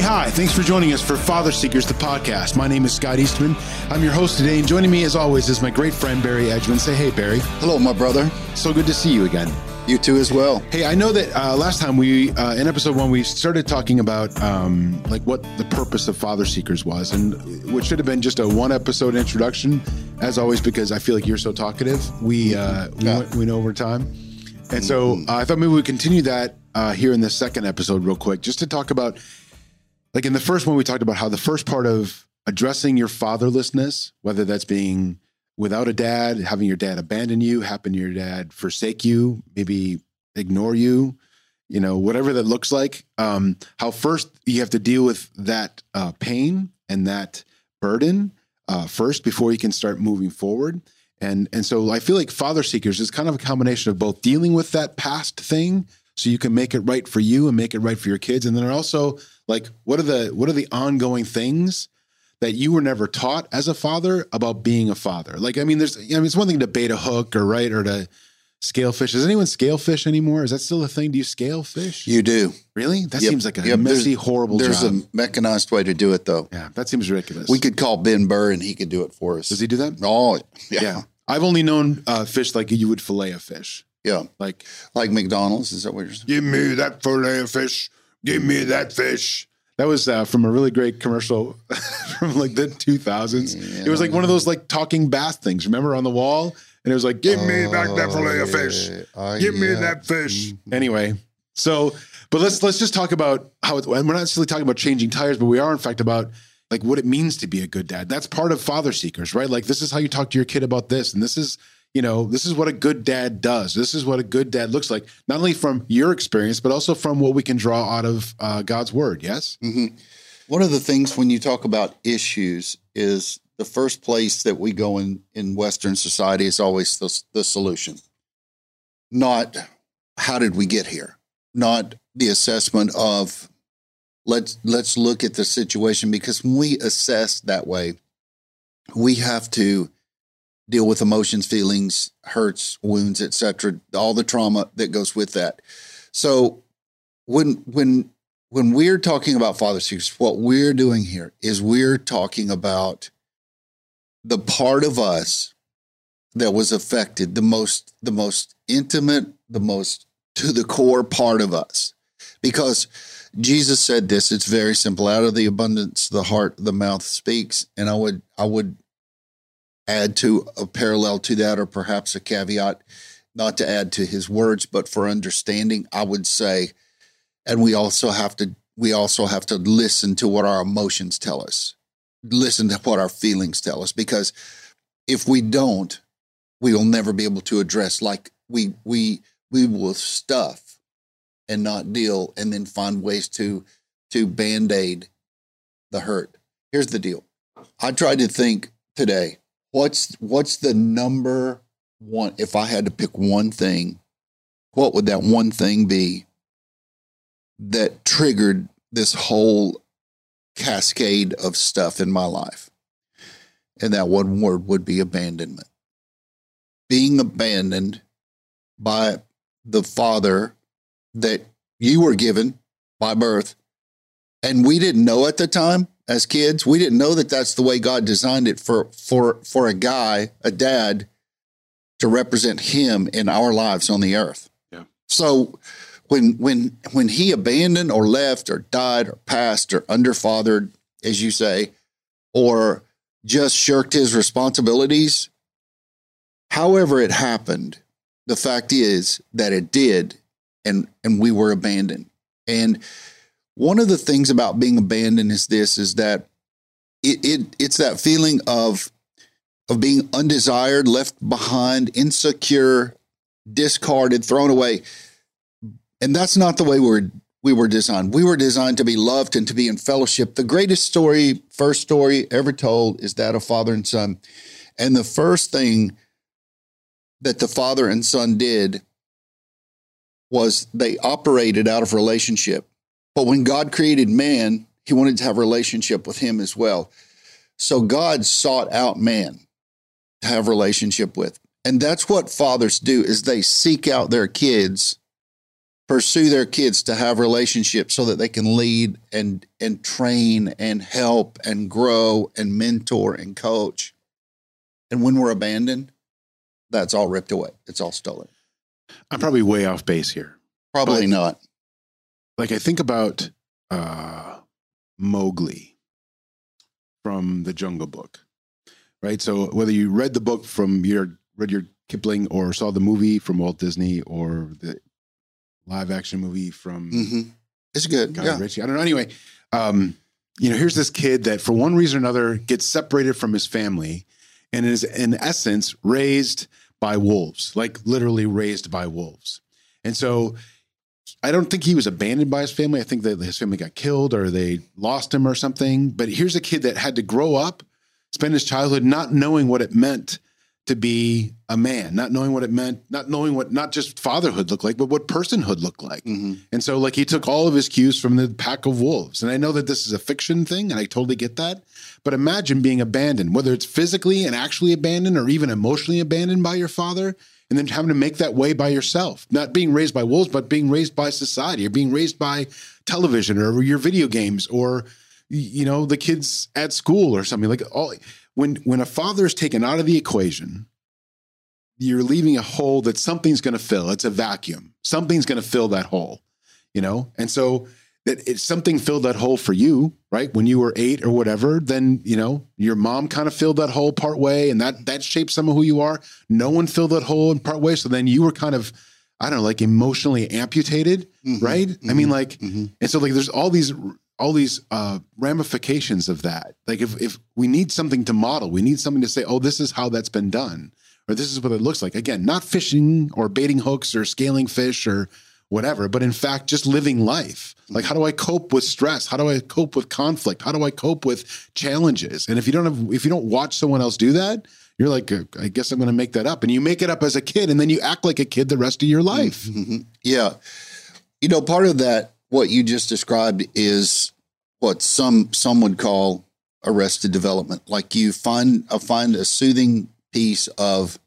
Hey, hi. Thanks for joining us for Father Seekers, the podcast. My name is Scott Eastman. I'm your host today, and joining me, as always, is my great friend, Barry Edgman. Say hey, Barry. Hello, my brother. So good to see you again. You too, as well. Hey, I know that uh, last time we, uh, in episode one, we started talking about um, like what the purpose of Father Seekers was, and what should have been just a one episode introduction, as always, because I feel like you're so talkative. We uh, we, Yeah. went, we went over time, and so uh, I thought maybe we'd continue that uh, here in the second episode, real quick, just to talk about like in the first one, we talked about how the first part of addressing your fatherlessness, whether that's being without a dad, having your dad abandon you, having your dad forsake you, maybe ignore you, you know, whatever that looks like. Um, how first you have to deal with that uh, pain and that burden uh, first before you can start moving forward. And and so I feel like father seekers is kind of a combination of both dealing with that past thing so you can make it right for you and make it right for your kids, and then also like what are the what are the ongoing things that you were never taught as a father about being a father. Like, I mean, there's, I mean, it's one thing to bait a hook or right or to scale fish. Does anyone scale fish anymore? Is that still a thing? Do you scale fish? You do. really? That Yep. seems like a Yep, there's- messy, horrible job. There's job. a mechanized way to do it, though. yeah, that seems ridiculous. We could call Ben Burr and he could do it for us. Does he do that? Oh, yeah. Yeah. I've only known uh, fish like you would fillet a fish. Yeah. Like, Like McDonald's. Is that what you're saying? give me that fillet of fish. Give me that fish. That was uh, from a really great commercial from like the 2000s. It was like one of those like talking bath things. Remember on the wall? And it was like, give me back that fillet of fish. Oh, Give me that fish. Anyway, so but let's let's just talk about how it's, and we're not necessarily talking about changing tires, but we are in fact about like what it means to be a good dad. That's part of father seekers, right? Like this is how you talk to your kid about this, and this is you know this is what a good dad does. This is what a good dad looks like, not only from your experience, but also from what we can draw out of uh, God's word. Yes. One of the things when you talk about issues is the first place that we go in in Western society is always the, the solution, not how did we get here, not the assessment of let's let's look at the situation because when we assess that way, we have to deal with emotions, feelings, hurts, wounds, etc., all the trauma that goes with that. So when when when we're talking about father seekers, what we're doing here is we're talking about the part of us that was affected, the most the most intimate, the most to the core part of us. Because Jesus said this, it's very simple. Out of the abundance, the heart, the mouth speaks. And I would I would add to a parallel to that, or perhaps a caveat, not to add to his words, but for understanding, I would say and we also have to we also have to listen to what our emotions tell us. Listen to what our feelings tell us because if we don't we will never be able to address like we we we will stuff and not deal and then find ways to to band-aid the hurt. Here's the deal. I tried to think today what's what's the number one if i had to pick one thing what would that one thing be that triggered this whole cascade of stuff in my life. And that one word would be abandonment. Being abandoned by the father that you were given by birth. And we didn't know at the time as kids, we didn't know that that's the way God designed it for for for a guy, a dad to represent him in our lives on the earth. Yeah. So when when when he abandoned or left or died or passed or underfathered, as you say, or just shirked his responsibilities, however it happened, the fact is that it did, and and we were abandoned. And one of the things about being abandoned is this: is that it, it it's that feeling of of being undesired, left behind, insecure, discarded, thrown away. And that's not the way we're we were designed. We were designed to be loved and to be in fellowship. The greatest story, first story ever told is that of father and son. And the first thing that the father and son did was they operated out of relationship. But when God created man, he wanted to have a relationship with him as well. So God sought out man to have relationship with. And that's what fathers do is they seek out their kids pursue their kids to have relationships so that they can lead and and train and help and grow and mentor and coach. And when we're abandoned, that's all ripped away. It's all stolen. I'm probably way off base here. Probably not. Like I think about uh, Mowgli from the Jungle Book, right? So whether you read the book from your read your Kipling or saw the movie from Walt Disney or the live action movie from hmm It's good. Guy yeah. Ritchie. I don't know. Anyway, um, you know, here's this kid that for one reason or another gets separated from his family and is in essence raised by wolves, like literally raised by wolves. And so I don't think he was abandoned by his family. I think that his family got killed or they lost him or something. But here's a kid that had to grow up, spend his childhood not knowing what it meant to be a man, not knowing what it meant, not knowing what not just fatherhood looked like, but what personhood looked like. hmm And so, like, he took all of his cues from the pack of wolves. And I know that this is a fiction thing, and I totally get that. But imagine being abandoned, whether it's physically and actually abandoned or even emotionally abandoned by your father, and then having to make that way by yourself. Not being raised by wolves, but being raised by society or being raised by television or your video games or, you know, the kids at school or something. Like, all when, when a father is taken out of the equation, you're leaving a hole that something's going to fill. It's a vacuum. Something's going to fill that hole, you know? And so that if something filled that hole for you, right? When you were eight or whatever, then, you know, your mom kind of filled that hole part way and that, that shaped some of who you are. No one filled that hole in part way. So then you were kind of, I don't know, like emotionally amputated, Mhm. right? I mean, like, hmm and so like there's all these all these uh, ramifications of that. Like if if we need something to model, we need something to say, oh, this is how that's been done, or this is what it looks like. Again, not fishing or baiting hooks or scaling fish or whatever, but in fact, just living life. Like, how do I cope with stress? How do I cope with conflict? How do I cope with challenges? And if you don't have, if you don't watch someone else do that, you're like, I guess I'm going to make that up. And you make it up as a kid, and then you act like a kid the rest of your life. Mhm. Yeah. You know, part of that, what you just described is what some some would call arrested development. Like you find uh, find a soothing piece of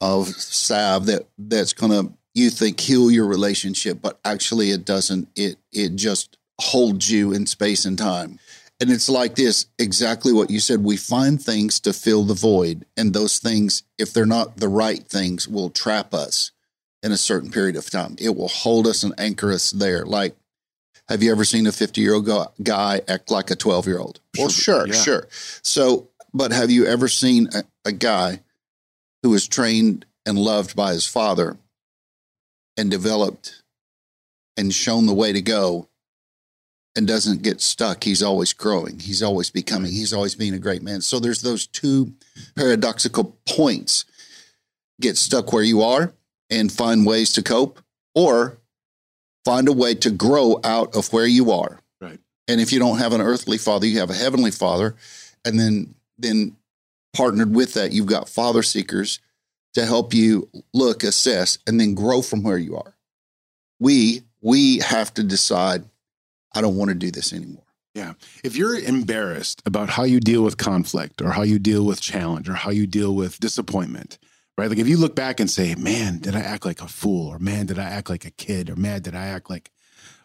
of salve that that's gonna you think heal your relationship, but actually it doesn't. It it just holds you in space and time. And it's like this exactly what you said. We find things to fill the void, and those things, if they're not the right things, will trap us in a certain period of time. It will hold us and anchor us there. Like, have you ever seen a 50 year old guy act like a 12 year old? Well, Sure, sure, yeah. sure. So, but have you ever seen a, a guy who was trained and loved by his father and developed and shown the way to go and doesn't get stuck? He's always growing, he's always becoming, he's always being a great man. So, there's those two paradoxical points get stuck where you are and find ways to cope or find a way to grow out of where you are. Right. And if you don't have an earthly father, you have a heavenly father. And then then partnered with that, you've got father seekers to help you look, assess, and then grow from where you are. We we have to decide, I don't want to do this anymore. Yeah. If you're embarrassed about how you deal with conflict or how you deal with challenge or how you deal with disappointment, right? Like if you look back and say, man, did I act like a fool? Or man, did I act like a kid? Or man, did I act like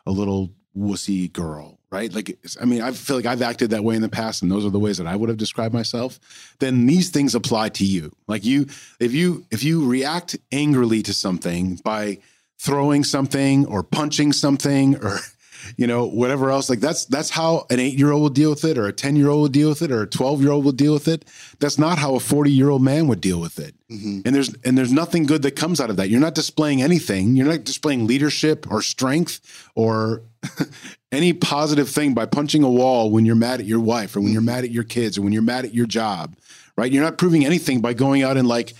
a little wussy girl? Right? Like, I mean, I feel like I've acted that way in the past, and those are the ways that I would have described myself. Then these things apply to you. Like you, if you if you react angrily to something by throwing something or punching something or you know whatever else like that's that's how an 8-year-old will deal with it or a 10-year-old will deal with it or a 12-year-old will deal with it. That's not how a 40-year-old man would deal with it. Mhm. and there's and there's nothing good that comes out of that. You're not displaying anything. You're not displaying leadership or strength or any positive thing by punching a wall when you're mad at your wife or when you're mad at your kids or when you're mad at your job right? You're not proving anything by going out and like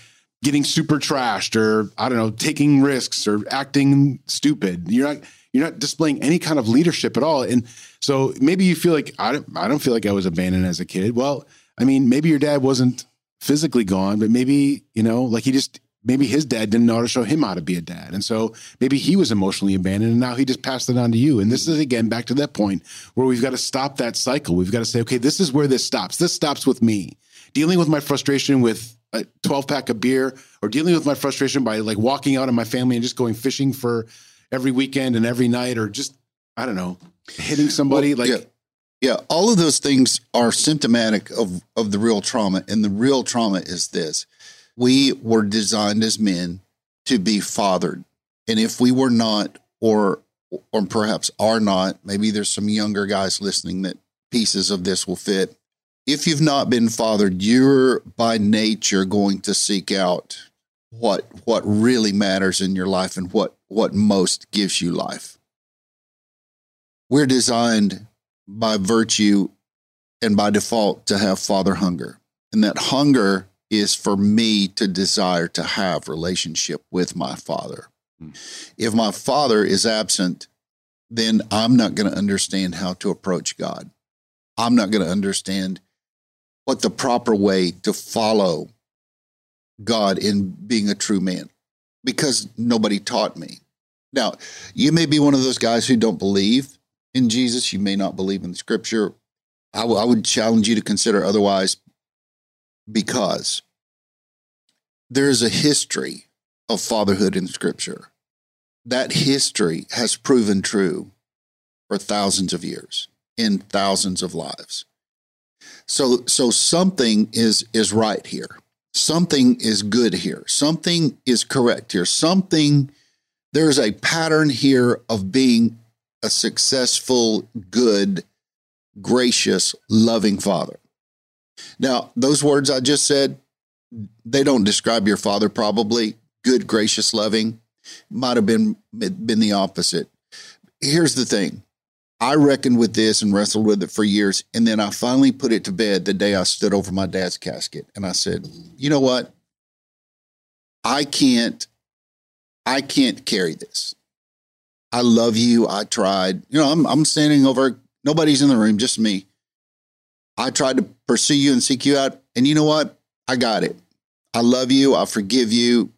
getting super trashed or I don't know, taking risks or acting stupid. You're not you're not displaying any kind of leadership at all. And so maybe you feel like I don't I don't feel like I was abandoned as a kid. Well, I mean, maybe your dad wasn't physically gone, but maybe, you know, like he just maybe his dad didn't know how to show him how to be a dad. And so maybe he was emotionally abandoned and now he just passed it on to you. And this is again back to that point where we've got to stop that cycle. We've got to say, okay, this is where this stops. This stops with me. Dealing with my frustration with a 12 pack of beer or dealing with my frustration by like walking out of my family and just going fishing for every weekend and every night, or just I don't know, hitting somebody Well, like yeah. Yeah, all of those things are symptomatic of of the real trauma, and the real trauma is this: we were designed as men to be fathered, and if we were not, or or perhaps are not, maybe there's some younger guys listening that pieces of this will fit. If you've not been fathered, you're by nature going to seek out what what really matters in your life and what what most gives you life. We're designed by virtue and by default to have father hunger. And that hunger is for me to desire to have relationship with my father. Hmm. If my father is absent, then I'm not going to understand how to approach God. I'm not going to understand what the proper way to follow God in being a true man because nobody taught me. Now, you may be one of those guys who don't believe in Jesus. You may not believe in the scripture. I, w- I would challenge you to consider otherwise because there is a history of fatherhood in scripture. That history has proven true for thousands of years in thousands of lives. So so something is is right here. Something is good here. Something is correct here. Something there's a pattern here of being a successful, good, gracious, loving father. Now, those words I just said, they don't describe your father probably. Good, gracious, loving might have been been the opposite. Here's the thing. I reckoned with this and wrestled with it for years. And then I finally put it to bed the day I stood over my dad's casket. And I said, you know what? I can't, I can't carry this. I love you. I tried. You know, I'm I'm standing over, nobody's in the room, just me. I tried to pursue you and seek you out. And you know what? I got it. I love you. I forgive you.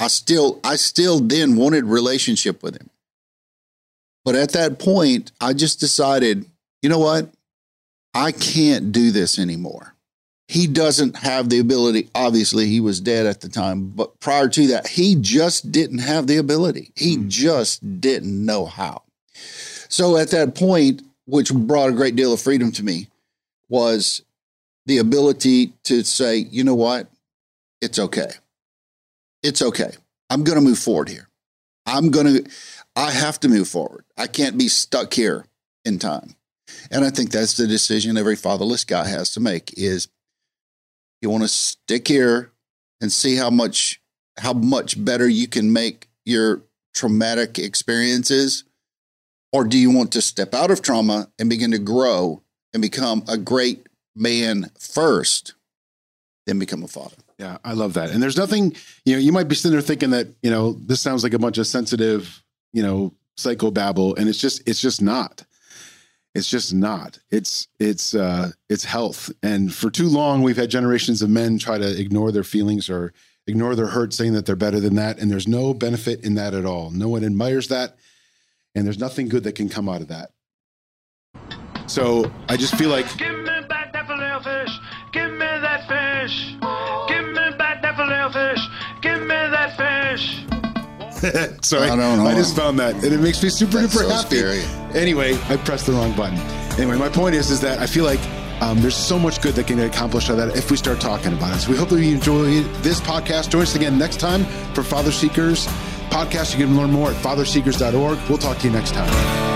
I still, I still then wanted relationship with him. But at that point, I just decided, you know what? I can't do this anymore. He doesn't have the ability. Obviously, he was dead at the time, but prior to that, he just didn't have the ability. He Mm. just didn't know how. So at that point, which brought a great deal of freedom to me, was the ability to say, you know what? It's okay. It's okay. I'm going to move forward here. I'm going to, I have to move forward. I can't be stuck here in time. And I think that's the decision every fatherless guy has to make is you want to stick here and see how much how much better you can make your traumatic experiences or do you want to step out of trauma and begin to grow and become a great man first then become a father Yeah, I love that. And there's nothing, you know, you might be sitting there thinking that, you know, this sounds like a bunch of sensitive, you know, psychobabble, and it's just, it's just not. It's just not. It's, it's, uh, it's health. And for too long, we've had generations of men try to ignore their feelings or ignore their hurt, saying that they're better than that. And there's no benefit in that at all. No one admires that. And there's nothing good that can come out of that. So I just feel like Sorry, I don't know. I just found that, and it makes me super That's duper so happy. scary. Anyway, I pressed the wrong button. Anyway, my point is, is that I feel like um, there's so much good that can get accomplished out of that if we start talking about it. So we hope that you enjoy this podcast. Join us again next time for Father Seekers podcast. You can learn more at fatherseekers.org. We'll talk to you next time.